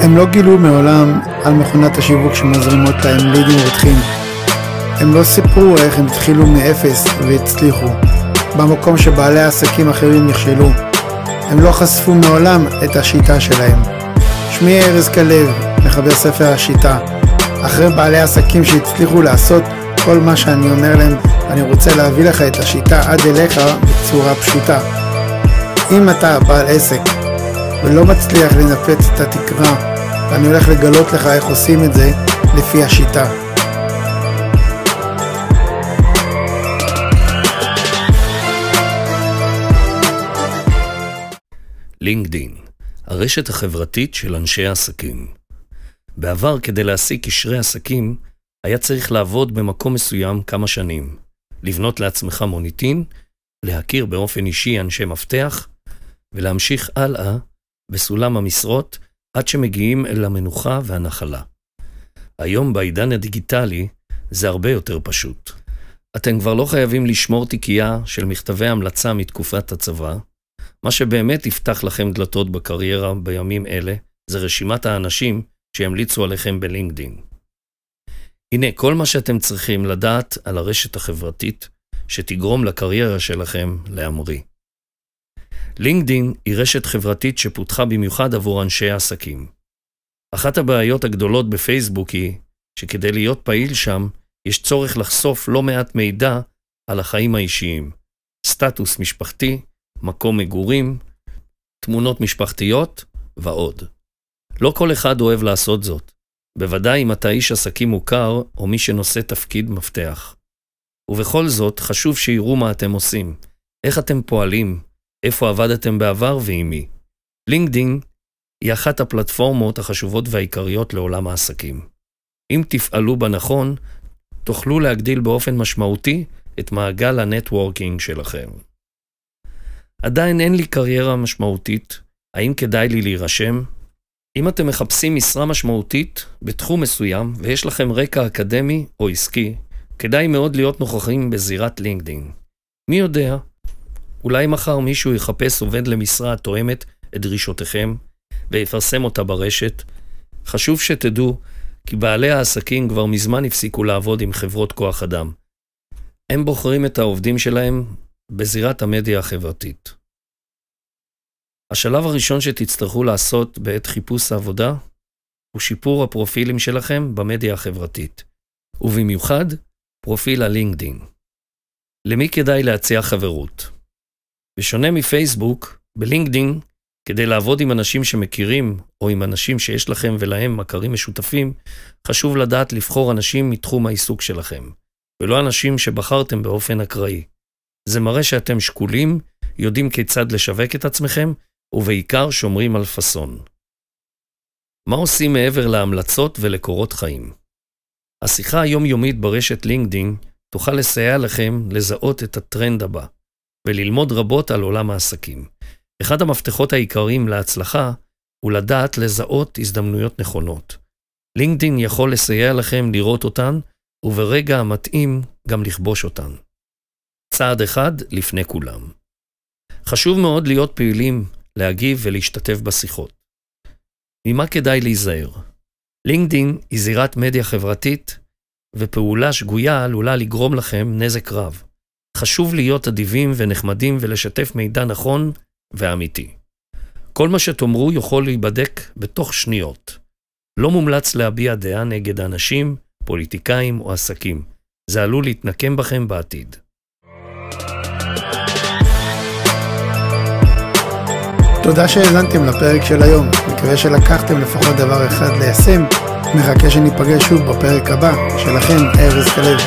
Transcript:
הם לא גילו מעולם על מכונת השיווק שמזרימות להם לידים רותחים. הם לא סיפרו איך הם התחילו מאפס והצליחו, במקום שבעלי עסקים אחרים נכשלו. הם לא חשפו מעולם את השיטה שלהם. שמי ארז כלב, מחבר ספר השיטה. אחרי בעלי עסקים שהצליחו לעשות כל מה שאני אומר להם, אני רוצה להביא לך את השיטה עד אליך בצורה פשוטה. אם אתה בעל עסק ולא מצליח לנפץ את התקרה, ואני הולך לגלות לך איך עושים את זה לפי השיטה. לינקדין, הרשת החברתית של אנשי עסקים. בעבר, כדי להשיג קשרי עסקים, היה צריך לעבוד במקום מסוים כמה שנים, לבנות לעצמך מוניטין, להכיר באופן אישי אנשי מפתח, ולהמשיך הלאה בסולם המשרות עד שמגיעים אל המנוחה והנחלה. היום בעידן הדיגיטלי זה הרבה יותר פשוט. אתם כבר לא חייבים לשמור תיקייה של מכתבי המלצה מתקופת הצבא. מה שבאמת יפתח לכם דלתות בקריירה בימים אלה, זה רשימת האנשים שימליצו עליכם בלינקדין. הנה כל מה שאתם צריכים לדעת על הרשת החברתית שתגרום לקריירה שלכם להמריא. לינקדין היא רשת חברתית שפותחה במיוחד עבור אנשי העסקים. אחת הבעיות הגדולות בפייסבוק היא שכדי להיות פעיל שם, יש צורך לחשוף לא מעט מידע על החיים האישיים, סטטוס משפחתי, מקום מגורים, תמונות משפחתיות ועוד. לא כל אחד אוהב לעשות זאת, בוודאי אם אתה איש עסקים מוכר או מי שנושא תפקיד מפתח. ובכל זאת, חשוב שיראו מה אתם עושים, איך אתם פועלים, איפה עבדתם בעבר ועם מי. לינקדין היא אחת הפלטפורמות החשובות והעיקריות לעולם העסקים. אם תפעלו בה נכון, תוכלו להגדיל באופן משמעותי את מעגל הנטוורקינג שלכם. עדיין אין לי קריירה משמעותית, האם כדאי לי להירשם? אם אתם מחפשים משרה משמעותית בתחום מסוים ויש לכם רקע אקדמי או עסקי, כדאי מאוד להיות נוכחים בזירת לינקדין. מי יודע, אולי מחר מישהו יחפש עובד למשרה התואמת את דרישותיכם ויפרסם אותה ברשת. חשוב שתדעו כי בעלי העסקים כבר מזמן הפסיקו לעבוד עם חברות כוח אדם. הם בוחרים את העובדים שלהם בזירת המדיה החברתית. השלב הראשון שתצטרכו לעשות בעת חיפוש העבודה הוא שיפור הפרופילים שלכם במדיה החברתית, ובמיוחד פרופיל הלינקדין. למי כדאי להציע חברות? בשונה מפייסבוק, בלינקדין, כדי לעבוד עם אנשים שמכירים, או עם אנשים שיש לכם ולהם מכרים משותפים, חשוב לדעת לבחור אנשים מתחום העיסוק שלכם, ולא אנשים שבחרתם באופן אקראי. זה מראה שאתם שקולים, יודעים כיצד לשווק את עצמכם, ובעיקר שומרים על פאסון. מה עושים מעבר להמלצות ולקורות חיים? השיחה היומיומית ברשת לינקדין תוכל לסייע לכם לזהות את הטרנד הבא. וללמוד רבות על עולם העסקים. אחד המפתחות העיקריים להצלחה הוא לדעת לזהות הזדמנויות נכונות. לינקדאין יכול לסייע לכם לראות אותן, וברגע המתאים גם לכבוש אותן. צעד אחד לפני כולם. חשוב מאוד להיות פעילים, להגיב ולהשתתף בשיחות. ממה כדאי להיזהר? לינקדאין היא זירת מדיה חברתית, ופעולה שגויה עלולה לגרום לכם נזק רב. חשוב להיות אדיבים ונחמדים ולשתף מידע נכון ואמיתי. כל מה שתאמרו יכול להיבדק בתוך שניות. לא מומלץ להביע דעה נגד אנשים, פוליטיקאים או עסקים. זה עלול להתנקם בכם בעתיד. תודה שהאזנתם לפרק של היום. מקווה שלקחתם לפחות דבר אחד ליישם. מחכה שניפגש שוב בפרק הבא. שלכם, ארז כלב.